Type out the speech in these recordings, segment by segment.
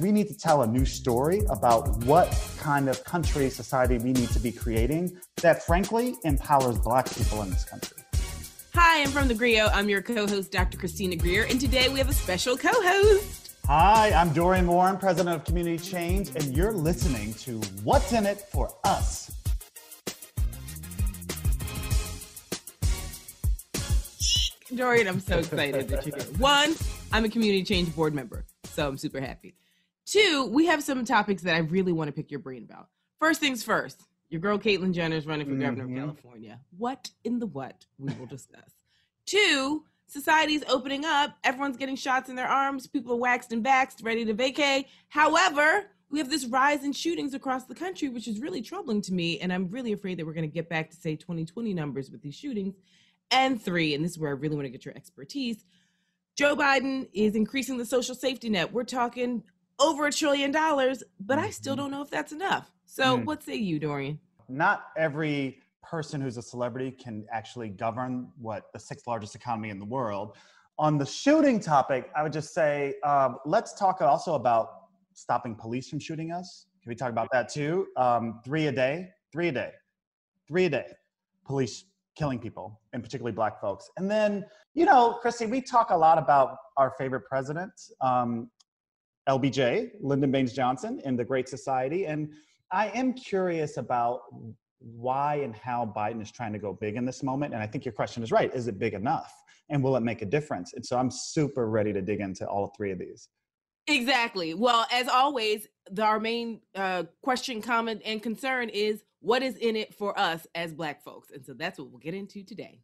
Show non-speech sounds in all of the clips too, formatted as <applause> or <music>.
We need to tell a new story about what kind of country, society we need to be creating that frankly empowers Black people in this country. Hi, I'm from the Grio. I'm your co host, Dr. Christina Greer, and today we have a special co host. Hi, I'm Dorian Warren, president of Community Change, and you're listening to What's in It for Us. Dorian, I'm so excited that you're here. One, I'm a Community Change board member, so I'm super happy. Two, we have some topics that I really want to pick your brain about. First things first, your girl Caitlyn Jenner is running for mm-hmm. governor of mm-hmm. California. What in the what? We will discuss. Two, society's opening up. Everyone's getting shots in their arms. People are waxed and baxed, ready to vacay. However, we have this rise in shootings across the country, which is really troubling to me. And I'm really afraid that we're going to get back to, say, 2020 numbers with these shootings. And three, and this is where I really want to get your expertise Joe Biden is increasing the social safety net. We're talking over a trillion dollars, but I still mm-hmm. don't know if that's enough. So, mm. what say you, Dorian? Not every person who's a celebrity can actually govern what the sixth largest economy in the world. On the shooting topic, I would just say um, let's talk also about stopping police from shooting us. Can we talk about that too? Um, three a day, three a day, three a day. Police killing people, and particularly black folks. And then, you know, Christy, we talk a lot about our favorite president. Um, LBJ, Lyndon Baines Johnson, in The Great Society. And I am curious about why and how Biden is trying to go big in this moment. And I think your question is right. Is it big enough? And will it make a difference? And so I'm super ready to dig into all three of these. Exactly. Well, as always, the, our main uh, question, comment, and concern is what is in it for us as Black folks? And so that's what we'll get into today.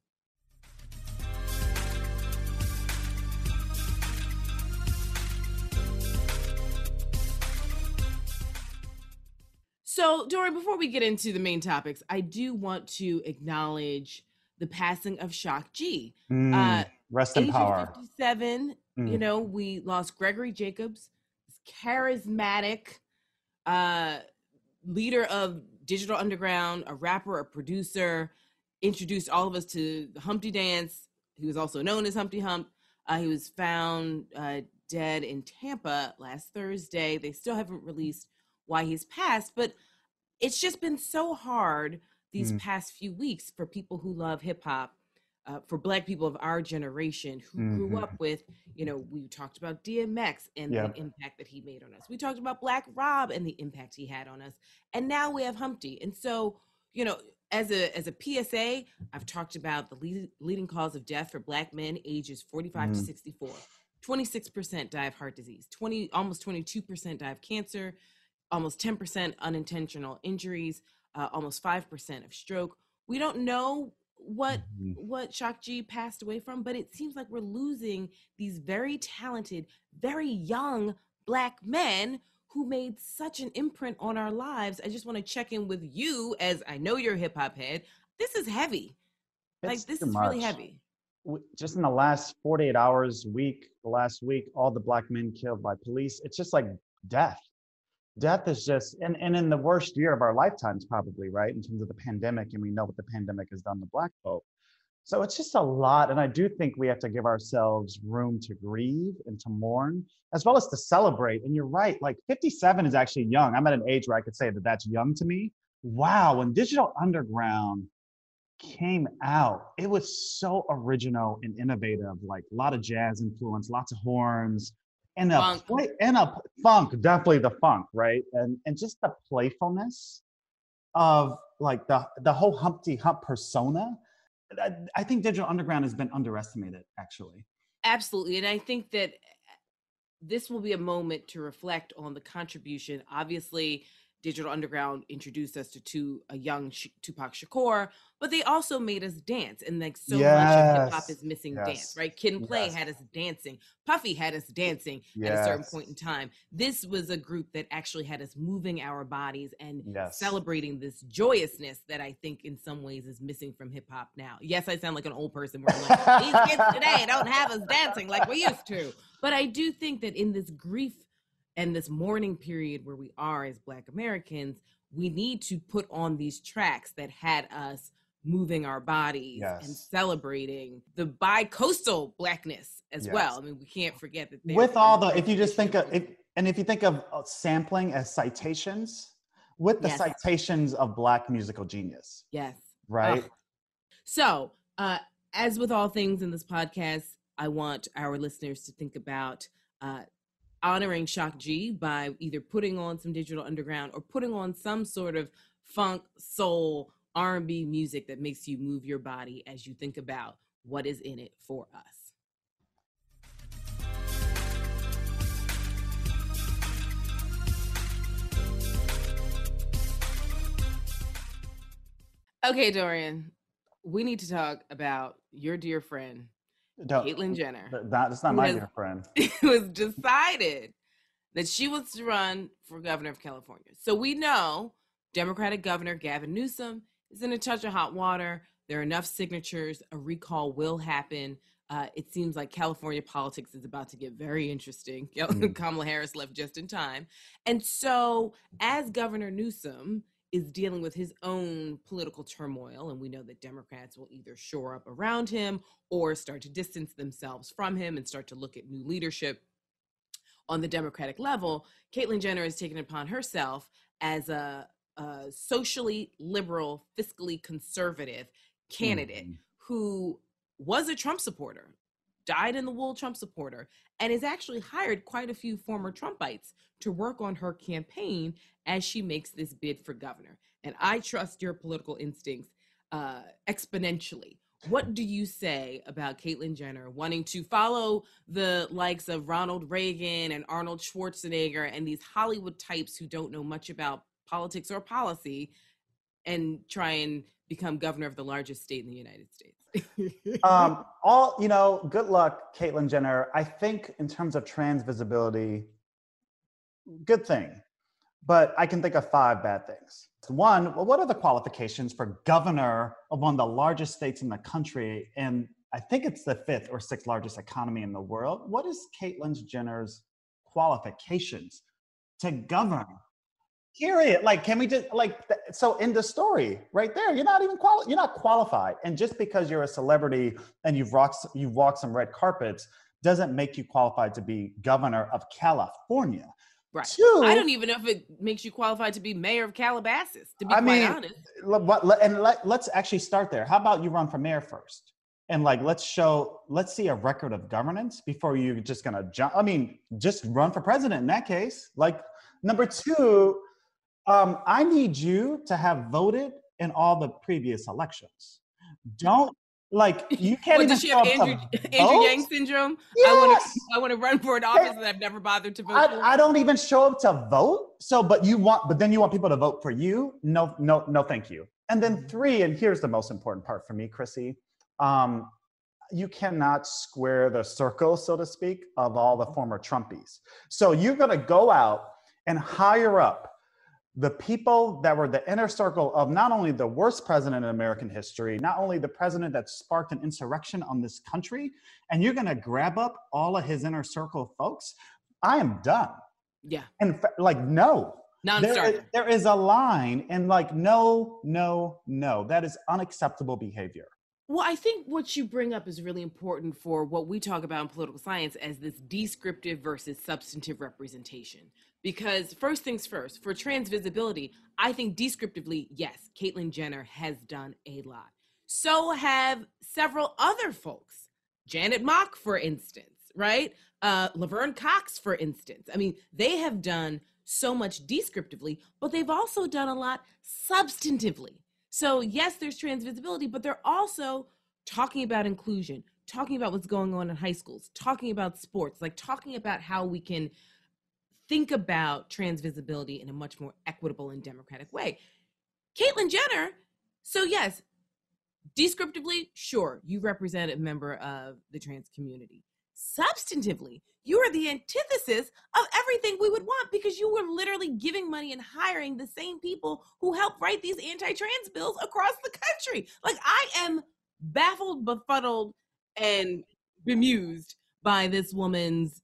So, Dory, before we get into the main topics, I do want to acknowledge the passing of Shock G. Mm, uh, rest in power. 57, mm. you know, we lost Gregory Jacobs, charismatic uh, leader of Digital Underground, a rapper, a producer, introduced all of us to the Humpty Dance. He was also known as Humpty Hump. Uh, he was found uh, dead in Tampa last Thursday. They still haven't released why he's passed, but it's just been so hard these mm. past few weeks for people who love hip hop. Uh, for black people of our generation who mm-hmm. grew up with, you know, we talked about DMX and yep. the impact that he made on us. We talked about Black Rob and the impact he had on us. And now we have Humpty. And so, you know, as a as a PSA, I've talked about the lead, leading cause of death for black men ages 45 mm. to 64. 26% die of heart disease, 20 almost 22% die of cancer, almost 10% unintentional injuries, uh, almost 5% of stroke. We don't know what mm-hmm. what Shock G passed away from, but it seems like we're losing these very talented, very young black men who made such an imprint on our lives. I just want to check in with you as I know you're a hip hop head. This is heavy. It's like this is much. really heavy. Just in the last 48 hours, week, the last week, all the black men killed by police. It's just like death death is just and, and in the worst year of our lifetimes probably right in terms of the pandemic and we know what the pandemic has done to black folk. So it's just a lot and i do think we have to give ourselves room to grieve and to mourn as well as to celebrate. And you're right like 57 is actually young. I'm at an age where i could say that that's young to me. Wow when digital underground came out it was so original and innovative like a lot of jazz influence lots of horns and a funk. play and a funk, definitely the funk, right? And and just the playfulness of like the the whole Humpty Hump persona. I, I think Digital Underground has been underestimated, actually. Absolutely, and I think that uh, this will be a moment to reflect on the contribution. Obviously, Digital Underground introduced us to, to a young Sh- Tupac Shakur, but they also made us dance. And like so yes. much of hip hop is missing yes. dance, right? Kid and Play yes. had us dancing. Puffy had us dancing at a certain point in time. This was a group that actually had us moving our bodies and celebrating this joyousness that I think in some ways is missing from hip hop now. Yes, I sound like an old person where I'm like, these kids today don't have us dancing like we used to. But I do think that in this grief and this mourning period where we are as Black Americans, we need to put on these tracks that had us moving our bodies yes. and celebrating the bi-coastal blackness as yes. well. I mean, we can't forget that with all the if you just think of And if you think of uh, sampling as citations, with the yes. citations of Black musical genius. Yes. Right. So, uh, as with all things in this podcast, I want our listeners to think about uh, honoring Shock G by either putting on some digital underground or putting on some sort of funk, soul, R&B music that makes you move your body as you think about what is in it for us. Okay, Dorian, we need to talk about your dear friend, Don't, Caitlyn Jenner. That, that's not my friend. <laughs> It was decided that she wants to run for governor of California. So we know Democratic Governor Gavin Newsom is in a touch of hot water. There are enough signatures. A recall will happen. Uh, it seems like California politics is about to get very interesting. <laughs> Mm. Kamala Harris left just in time. And so, as Governor Newsom, is dealing with his own political turmoil. And we know that Democrats will either shore up around him or start to distance themselves from him and start to look at new leadership on the Democratic level. Caitlyn Jenner has taken upon herself as a, a socially liberal, fiscally conservative candidate mm-hmm. who was a Trump supporter, dyed in the wool Trump supporter, and has actually hired quite a few former Trumpites to work on her campaign as she makes this bid for governor. And I trust your political instincts uh, exponentially. What do you say about Caitlyn Jenner wanting to follow the likes of Ronald Reagan and Arnold Schwarzenegger and these Hollywood types who don't know much about politics or policy and try and become governor of the largest state in the United States? Um, all you know, good luck, Caitlyn Jenner. I think in terms of trans visibility, good thing. But I can think of five bad things. One, well, what are the qualifications for governor of one of the largest states in the country? And I think it's the fifth or sixth largest economy in the world. What is Caitlyn Jenner's qualifications to govern? Period. Like, can we just like so in the story right there? You're not even quali- You're not qualified, and just because you're a celebrity and you've walked you've walked some red carpets doesn't make you qualified to be governor of California. Right. Two, I don't even know if it makes you qualified to be mayor of Calabasas, to be I quite mean, honest. What, and let, let's actually start there. How about you run for mayor first? And like, let's show, let's see a record of governance before you're just gonna jump. I mean, just run for president in that case. Like, number two, um, I need you to have voted in all the previous elections. Don't like <laughs> you can't even. Does she have Andrew, Andrew Yang syndrome? Yes. I want to. Run for an office that I've never bothered to vote I, for. I don't even show up to vote. So, but you want, but then you want people to vote for you? No, no, no, thank you. And then mm-hmm. three, and here's the most important part for me, Chrissy. Um, you cannot square the circle, so to speak, of all the former Trumpies. So you're going to go out and hire up the people that were the inner circle of not only the worst president in American history, not only the president that sparked an insurrection on this country, and you're going to grab up all of his inner circle folks, I am done. Yeah. And like, no. There is, there is a line, and like, no, no, no. That is unacceptable behavior. Well, I think what you bring up is really important for what we talk about in political science as this descriptive versus substantive representation. Because first things first, for trans visibility, I think descriptively, yes, Caitlyn Jenner has done a lot. So have several other folks. Janet Mock, for instance, right? Uh, Laverne Cox, for instance. I mean, they have done so much descriptively, but they've also done a lot substantively. So, yes, there's trans visibility, but they're also talking about inclusion, talking about what's going on in high schools, talking about sports, like talking about how we can think about trans visibility in a much more equitable and democratic way. Caitlyn Jenner, so yes, descriptively, sure, you represent a member of the trans community. Substantively, you are the antithesis of everything we would want because you were literally giving money and hiring the same people who helped write these anti-trans bills across the country. Like I am baffled, befuddled, and bemused by this woman's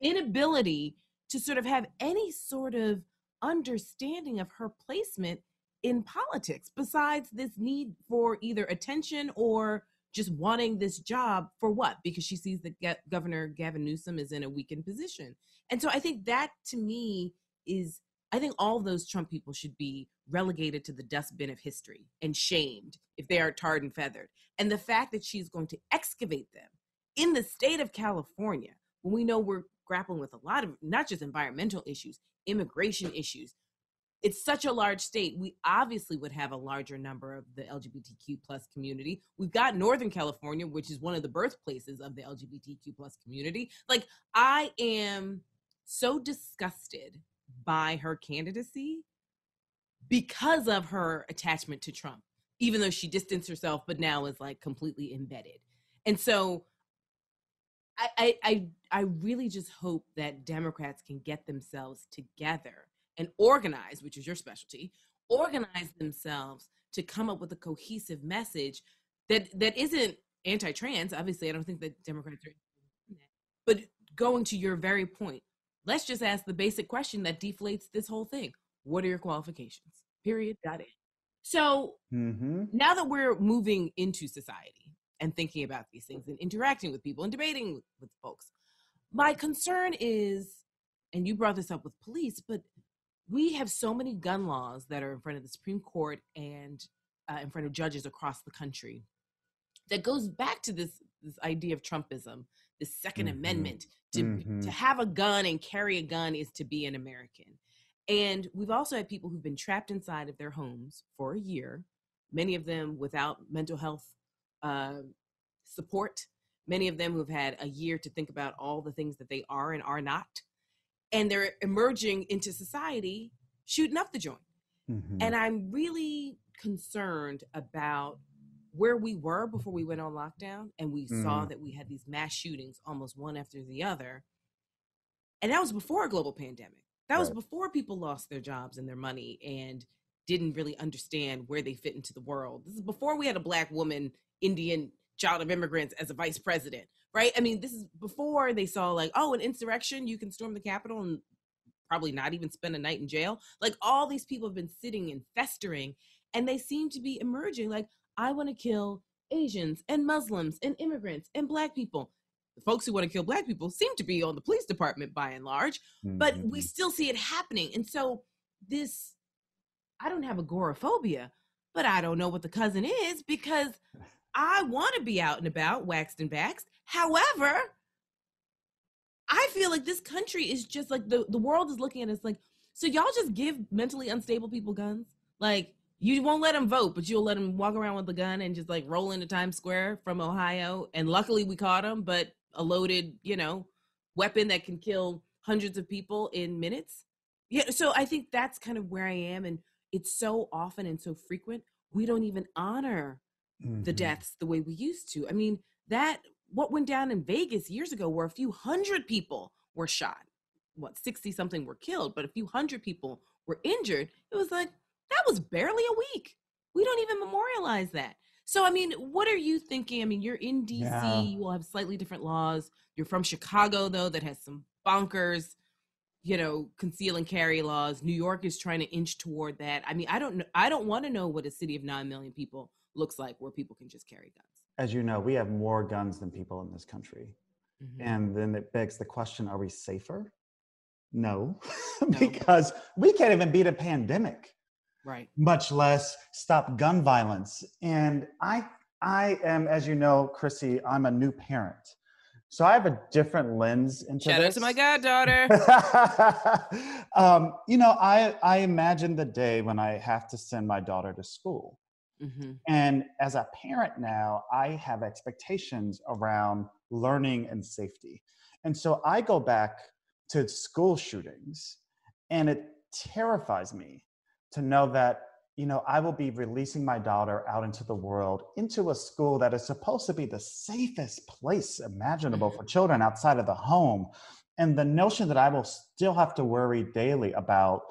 inability to sort of have any sort of understanding of her placement in politics besides this need for either attention or just wanting this job for what? Because she sees that Governor Gavin Newsom is in a weakened position. And so I think that to me is, I think all those Trump people should be relegated to the dustbin of history and shamed if they are tarred and feathered. And the fact that she's going to excavate them in the state of California, when we know we're grappling with a lot of not just environmental issues, immigration issues, it's such a large state we obviously would have a larger number of the lgbtq plus community. We've got northern california which is one of the birthplaces of the lgbtq plus community. Like i am so disgusted by her candidacy because of her attachment to trump even though she distanced herself but now is like completely embedded. And so I, I i really just hope that democrats can get themselves together and organize, which is your specialty, organize themselves to come up with a cohesive message that that isn't anti-trans. Obviously, I don't think that Democrats are, but going to your very point, let's just ask the basic question that deflates this whole thing: What are your qualifications? Period. Got it. So mm-hmm. now that we're moving into society and thinking about these things and interacting with people and debating with, with folks, my concern is, and you brought this up with police, but we have so many gun laws that are in front of the Supreme Court and uh, in front of judges across the country that goes back to this this idea of Trumpism, the 2nd mm-hmm. Amendment. To mm-hmm. to have a gun and carry a gun is to be an American. And we've also had people who've been trapped inside of their homes for a year, many of them without mental health uh, support, many of them who've had a year to think about all the things that they are and are not and they're emerging into society shooting up the joint. Mm-hmm. And I'm really concerned about where we were before we went on lockdown and we mm-hmm. saw that we had these mass shootings almost one after the other. And that was before a global pandemic. That right. was before people lost their jobs and their money and didn't really understand where they fit into the world. This is before we had a black woman, Indian child of immigrants as a vice president right? I mean, this is before they saw like, oh, an insurrection, you can storm the Capitol and probably not even spend a night in jail. Like all these people have been sitting and festering, and they seem to be emerging. Like, I want to kill Asians and Muslims and immigrants and Black people. The folks who want to kill Black people seem to be on the police department by and large, mm-hmm. but we mm-hmm. still see it happening. And so, this, I don't have agoraphobia, but I don't know what the cousin is because I want to be out and about, waxed and waxed. However, I feel like this country is just like the, the world is looking at us like, so y'all just give mentally unstable people guns? Like, you won't let them vote, but you'll let them walk around with a gun and just like roll into Times Square from Ohio. And luckily we caught him, but a loaded, you know, weapon that can kill hundreds of people in minutes. Yeah. So I think that's kind of where I am. And it's so often and so frequent. We don't even honor mm-hmm. the deaths the way we used to. I mean, that what went down in Vegas years ago, where a few hundred people were shot, what, 60 something were killed, but a few hundred people were injured, it was like, that was barely a week. We don't even memorialize that. So, I mean, what are you thinking? I mean, you're in DC, yeah. you will have slightly different laws. You're from Chicago, though, that has some bonkers, you know, conceal and carry laws. New York is trying to inch toward that. I mean, I don't know. I don't want to know what a city of 9 million people looks like where people can just carry guns as you know, we have more guns than people in this country. Mm-hmm. And then it begs the question are we safer? <laughs> No, because we can't even beat a pandemic. Right. Much less stop gun violence. And I I am, as you know, Chrissy, I'm a new parent. So I have a different lens into Shout this. out to my goddaughter. <laughs> um, you know, I I imagine the day when I have to send my daughter to school. Mm-hmm. And as a parent now, I have expectations around learning and safety. And so I go back to school shootings, and it terrifies me to know that you know i will be releasing my daughter out into the world into a school that is supposed to be the safest place imaginable for mm-hmm. children outside of the home and the notion that i will still have to worry daily about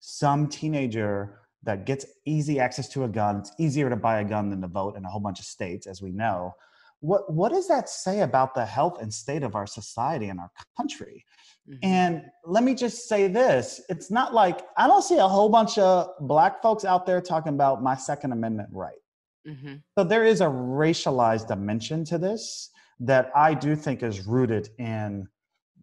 some teenager that gets easy access to a gun. It's easier to buy a gun than to vote in a whole bunch of states, as we know. What what does that say about the health and state of our society and our country? Mm-hmm. And let me just say this: it's not like I don't see a whole bunch of black folks out there talking about my Second Amendment right. Mm-hmm. So there is a racialized dimension to this that I do think is rooted in,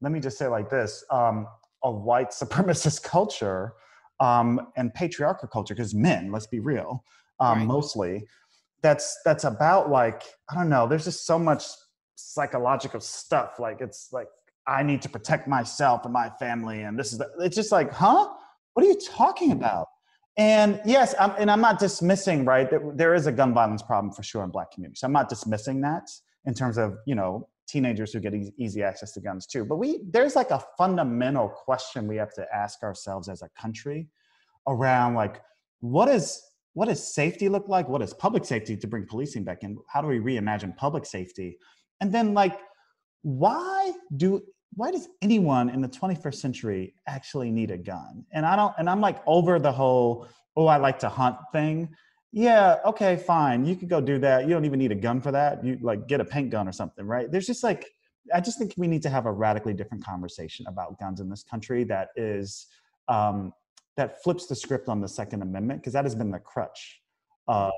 let me just say like this, um, a white supremacist <laughs> culture um, and patriarchal culture, because men, let's be real, um, right. mostly, that's that's about like, I don't know, there's just so much psychological stuff. Like it's like I need to protect myself and my family, and this is the, it's just like, huh? What are you talking about? And yes, I'm, and I'm not dismissing, right, that there is a gun violence problem for sure in black communities. I'm not dismissing that in terms of, you know, teenagers who get easy access to guns too. But we, there's like a fundamental question we have to ask ourselves as a country around like, what is, what does safety look like? What is public safety to bring policing back in? How do we reimagine public safety? And then like, why do why does anyone in the 21st century actually need a gun? And I don't, and I'm like over the whole, oh, I like to hunt thing. Yeah, okay, fine. You could go do that. You don't even need a gun for that. You like get a paint gun or something, right? There's just like, I just think we need to have a radically different conversation about guns in this country that is, um, that flips the script on the Second Amendment, because that has been the crutch of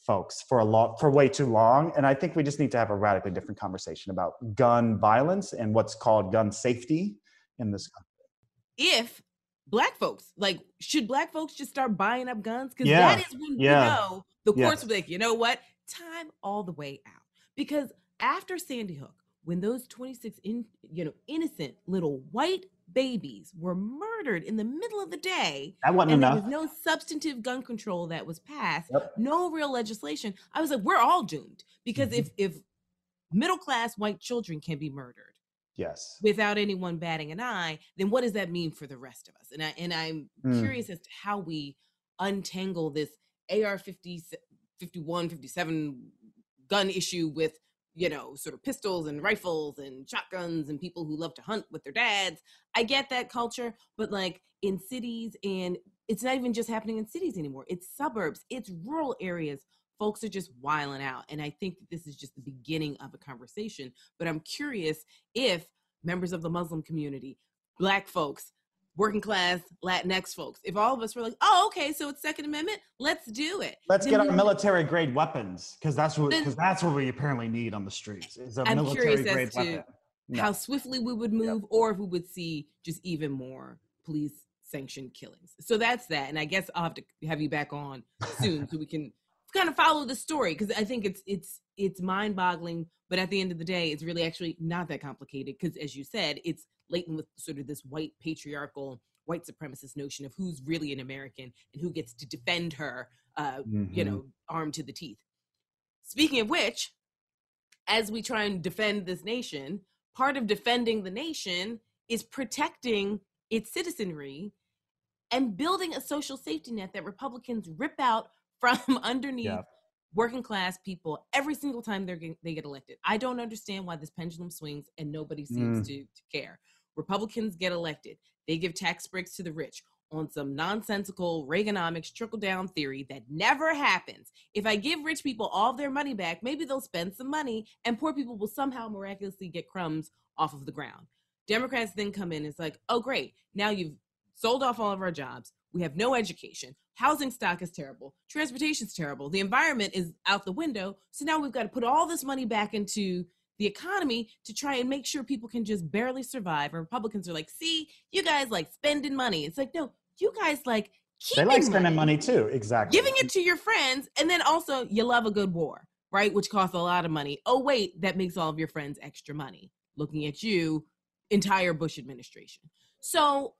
folks for a lot for way too long and i think we just need to have a radically different conversation about gun violence and what's called gun safety in this country if black folks like should black folks just start buying up guns because yeah. that is when yeah. you know the courts will be like you know what time all the way out because after sandy hook when those 26 in, you know innocent little white babies were murdered in the middle of the day. That wasn't and enough. There was no substantive gun control that was passed. Yep. No real legislation. I was like, we're all doomed because mm-hmm. if if middle class white children can be murdered, yes, without anyone batting an eye, then what does that mean for the rest of us? And I and I'm mm. curious as to how we untangle this AR 50, 51, 57 gun issue with you know, sort of pistols and rifles and shotguns and people who love to hunt with their dads. I get that culture, but like in cities, and it's not even just happening in cities anymore, it's suburbs, it's rural areas. Folks are just wiling out. And I think that this is just the beginning of a conversation. But I'm curious if members of the Muslim community, Black folks, working class Latinx folks. If all of us were like, oh, okay, so it's Second Amendment, let's do it. Let's then get our military grade weapons because that's what because that's what we apparently need on the streets. Is a I'm military grade weapon. No. How swiftly we would move, yep. or if we would see just even more police sanctioned killings. So that's that. And I guess I'll have to have you back on soon so we can kind of follow the story because I think it's it's it's mind boggling. But at the end of the day, it's really actually not that complicated because, as you said, it's latent with sort of this white patriarchal white supremacist notion of who's really an American and who gets to defend her, uh, mm-hmm. you know, armed to the teeth. Speaking of which, as we try and defend this nation, part of defending the nation is protecting its citizenry and building a social safety net that Republicans rip out from <laughs> underneath yeah. working class people every single time they get, they get elected. I don't understand why this pendulum swings and nobody seems mm. to, to care. Republicans get elected, they give tax breaks to the rich on some nonsensical Reaganomics trickle down theory that never happens. If I give rich people all of their money back, maybe they'll spend some money and poor people will somehow miraculously get crumbs off of the ground. Democrats then come in and it's like, oh, great. Now you've sold off all of our jobs. We have no education. Housing stock is terrible. Transportation's terrible. The environment is out the window. So now we've got to put all this money back into the economy to try and make sure people can just barely survive. And Republicans are like, see, you guys like spending money. It's like, no, you guys like keeping they like spending money. money too. Exactly. Giving it to your friends. And then also you love a good war, right? Which costs a lot of money. Oh, wait, that makes all of your friends extra money. Looking at you, entire Bush administration. So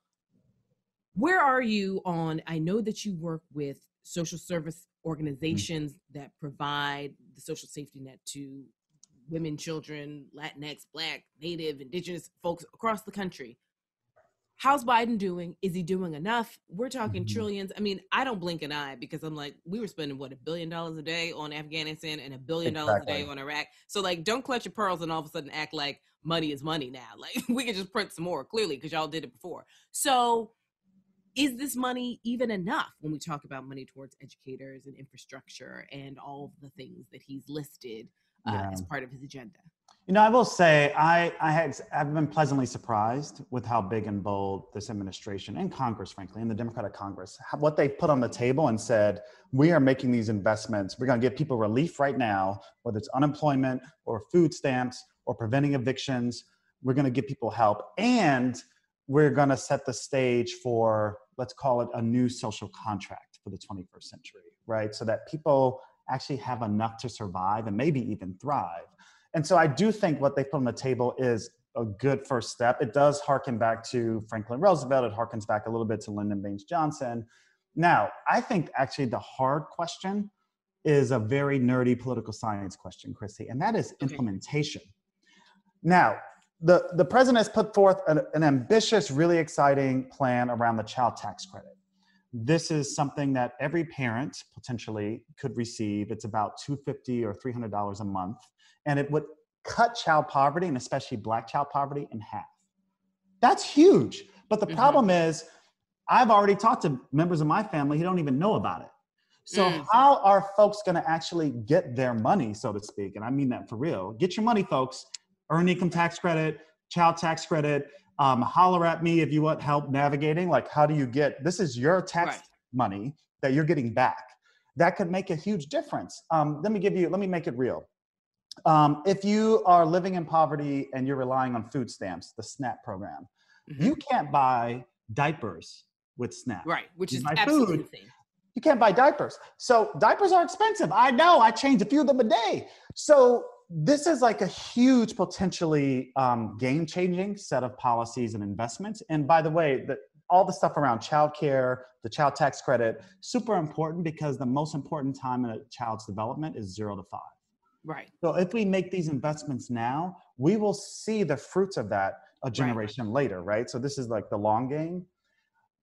where are you on? I know that you work with social service mm. organizations mm-hmm. that provide the social safety net to women, children, Latinx, Black, Native, Indigenous folks across the country. How's Biden doing? Is he doing enough? We're talking mm-hmm. trillions. I mean, I don't blink an eye because I'm like, we were spending what a billion dollars a day on Afghanistan and a billion dollars exactly. a day on Iraq. So like, don't clutch your pearls and all of a sudden act like money is money now. <laughs> Like we can just print some more clearly because y'all did it before. So is this money even enough when we talk about money towards educators and infrastructure and all of the things that he's listed uh, yeah. as part of his agenda. You know, I will say I, I have I've been pleasantly surprised with how big and bold this administration and Congress, frankly, and the Democratic Congress, what they put on the table and said, we are making these investments. We're going to give people relief right now, whether it's unemployment or food stamps or preventing evictions. We're going to give people help. And we're going to set the stage for, let's call it a new social contract for the 21st century, right? So that people actually have enough to survive and maybe even thrive. And so I do think what they put on the table is a good first step. It does harken back to Franklin Roosevelt. It harkens back a little bit to Lyndon Baines Johnson. Now, I think actually the hard question is a very nerdy political science question, Chrissy, and that is okay. implementation. Now, the, the president has put forth an, an ambitious, really exciting plan around the child tax credit. This is something that every parent potentially could receive. It's about 250 or $300 a month and it would cut child poverty and especially black child poverty in half. That's huge. But the mm-hmm. problem is, I've already talked to members of my family who don't even know about it. So, mm. how are folks going to actually get their money, so to speak? And I mean that for real. Get your money, folks. Earn income tax credit, child tax credit. Um, holler at me if you want help navigating. Like, how do you get this? Is your tax right. money that you're getting back. That could make a huge difference. Um, let me give you, let me make it real. Um, if you are living in poverty and you're relying on food stamps, the SNAP program, mm-hmm. you can't buy diapers with SNAP. Right, which is absolutely food. insane. You can't buy diapers. So diapers are expensive. I know. I change a few of them a day. So this is like a huge, potentially um, game-changing set of policies and investments. And by the way, the, all the stuff around childcare, the child tax credit, super important because the most important time in a child's development is zero to five. Right. So if we make these investments now, we will see the fruits of that a generation right. later, right? So this is like the long game.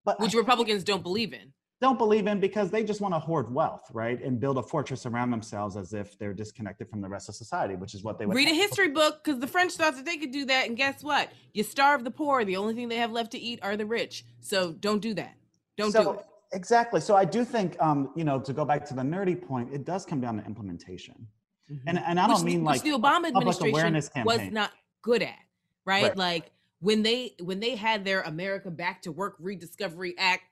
But which I, Republicans don't believe in. Don't believe in because they just want to hoard wealth, right? And build a fortress around themselves as if they're disconnected from the rest of society, which is what they would read a history book because the French thought that they could do that. And guess what? You starve the poor. The only thing they have left to eat are the rich. So don't do that. Don't so, do it. Exactly. So I do think, um, you know, to go back to the nerdy point, it does come down to implementation. Mm-hmm. And and I don't mean like the Obama administration was not good at, right? right? Like when they when they had their America Back to Work Rediscovery Act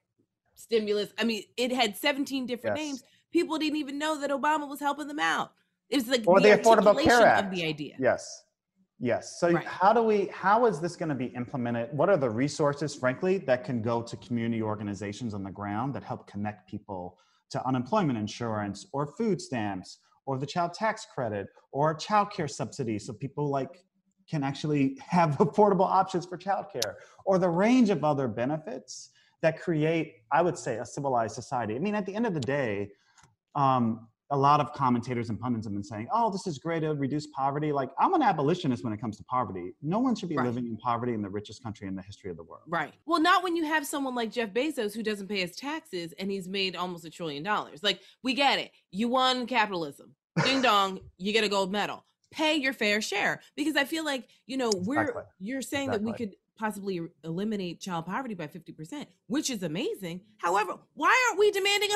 stimulus, I mean, it had 17 different yes. names. People didn't even know that Obama was helping them out. It was like or the, the Affordable Care Act. of the idea. Yes. Yes. So right. how do we how is this going to be implemented? What are the resources, frankly, that can go to community organizations on the ground that help connect people to unemployment insurance or food stamps or the child tax credit or child care subsidy so people like can actually <laughs> have affordable options for childcare or the range of other benefits that create i would say a civilized society i mean at the end of the day um, a lot of commentators and pundits have been saying, oh, this is great to reduce poverty. Like, I'm an abolitionist when it comes to poverty. No one should be right. living in poverty in the richest country in the history of the world. Right. Well, not when you have someone like Jeff Bezos who doesn't pay his taxes and he's made almost a trillion dollars. Like, we get it. You won capitalism. Ding dong, <laughs> you get a gold medal. Pay your fair share. Because I feel like, you know, we're, exactly. you're saying exactly. that we could possibly eliminate child poverty by 50%, which is amazing. However, why aren't we demanding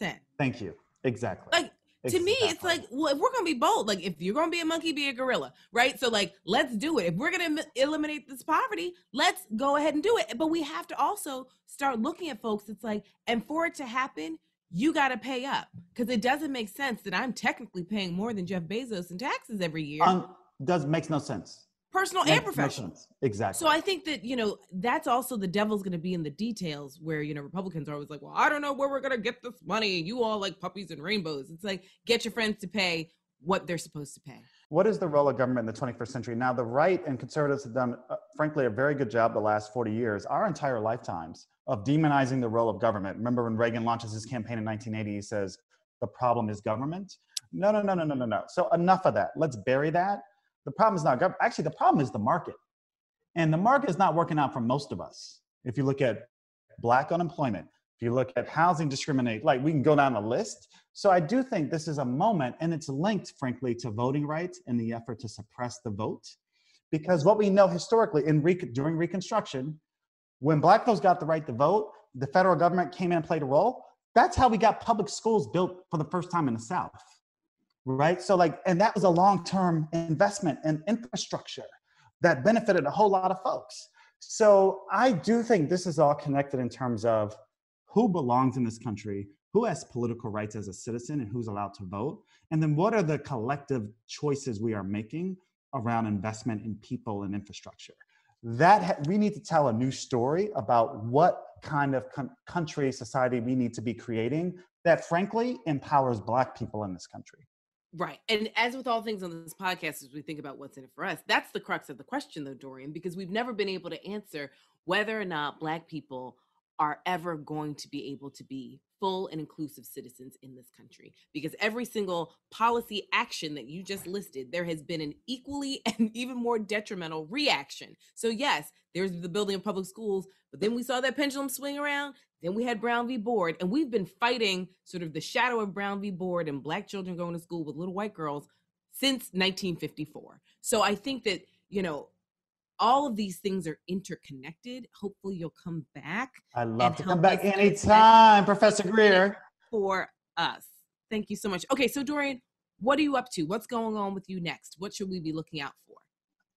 100%? Thank you. Exactly. Like exactly. to me, it's like, well, if we're gonna be bold, like if you're gonna be a monkey, be a gorilla, right? So like, let's do it. If we're gonna eliminate this poverty, let's go ahead and do it. But we have to also start looking at folks. It's like, and for it to happen, you got to pay up because it doesn't make sense that I'm technically paying more than Jeff Bezos in taxes every year. Um, does makes no sense personal and professional. Exactly. So I think that, you know, that's also the devil's going to be in the details where, you know, Republicans are always like, well, I don't know where we're going to get this money. You all like puppies and rainbows. It's like, get your friends to pay what they're supposed to pay. What is the role of government in the 21st century? Now, the right and conservatives have done, uh, frankly, a very good job the last 40 years, our entire lifetimes, of demonizing the role of government. Remember when Reagan launches his campaign in 1980, he says, the problem is government? No, no, no, no, no, no, no. So enough of that. Let's bury that the problem is not government. Actually, the problem is the market. And the market is not working out for most of us. If you look at black unemployment, if you look at housing discriminate, like we can go down the list. So I do think this is a moment, and it's linked, frankly, to voting rights and the effort to suppress the vote. Because what we know historically in re- during Reconstruction, when black folks got the right to vote, the federal government came in and played a role. That's how we got public schools built for the first time in the South right? So like, and that was a long-term investment in infrastructure that benefited a whole lot of folks. So I do think this is all connected in terms of who belongs in this country, who has political rights as a citizen, and who's allowed to vote, and then what are the collective choices we are making around investment in people and infrastructure. That ha- we need to tell a new story about what kind of con- country, society we need to be creating that, frankly, empowers Black people in this country. Right. And as with all things on this podcast, as we think about what's in it for us, that's the crux of the question, though, Dorian, because we've never been able to answer whether or not Black people are ever going to be able to be full and inclusive citizens in this country. Because every single policy action that you just listed, there has been an equally <laughs> and even more detrimental reaction. So, yes, there's the building of public schools, but then we saw that pendulum swing around. Then we had Brown v. Board, and we've been fighting sort of the shadow of Brown v. Board and Black children going to school with little white girls since 1954. So I think that, you know, all of these things are interconnected. Hopefully, you'll come back. I love to come back anytime, Professor <laughs> Greer. For us. Thank you so much. Okay, so Dorian, what are you up to? What's going on with you next? What should we be looking out for?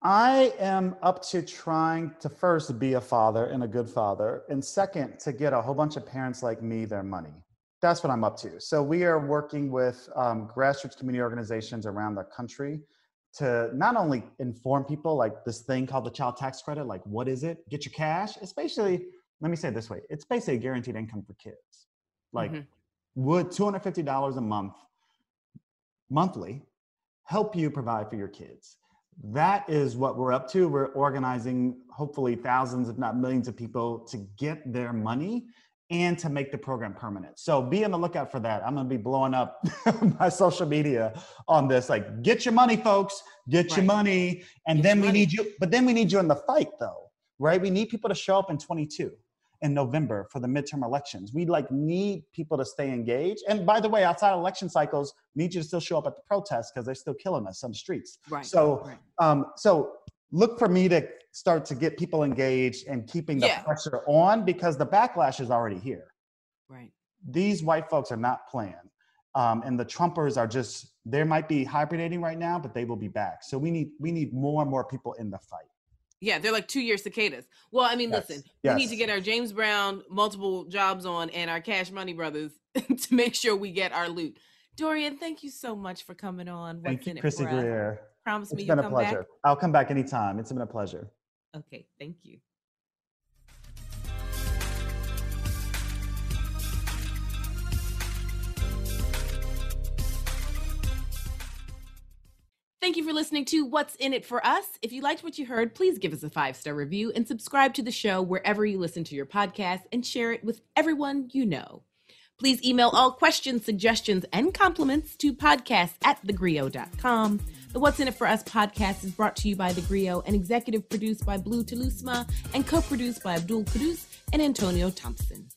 I am up to trying to first be a father and a good father, and second, to get a whole bunch of parents like me their money. That's what I'm up to. So, we are working with um, grassroots community organizations around the country to not only inform people like this thing called the child tax credit, like what is it? Get your cash. It's basically, let me say it this way it's basically a guaranteed income for kids. Like, mm-hmm. would $250 a month, monthly, help you provide for your kids? that is what we're up to. We're organizing hopefully thousands, if not millions of people to get their money and to make the program permanent. So be on the lookout for that. I'm going to be blowing up <laughs> my social media on this. Like, get your money, folks. Get right. your money. And get then we money. need you. But then we need you in the fight, though, right? We need people to show up in 22 in November for the midterm elections. We like need people to stay engaged. And by the way, outside election cycles, need you to still show up at the protests because they're still killing us on the streets. Right. So, right. Um, so look for me to start to get people engaged and keeping the yeah. pressure on because the backlash is already here. Right. These white folks are not playing. Um, and the Trumpers are just, they might be hibernating right now, but they will be back. So we need we need more and more people in the fight. Yeah, they're like two year cicadas. Well, I mean, yes. listen, yes. we need to get our James Brown multiple jobs on and our Cash Money brothers <laughs> to make sure we get our loot. Dorian, thank you so much for coming on. What's thank you, Chrissy Greer. Promise it's me been a pleasure. Back? I'll come back anytime. It's been a pleasure. Okay, thank you. Thank you for listening to What's in It for Us. If you liked what you heard, please give us a five star review and subscribe to the show wherever you listen to your podcast and share it with everyone you know. Please email all questions, suggestions, and compliments to podcast at thegrio.com. The What's in It for Us podcast is brought to you by The Grio and executive produced by Blue Telusma and co produced by Abdul Kudus and Antonio Thompson.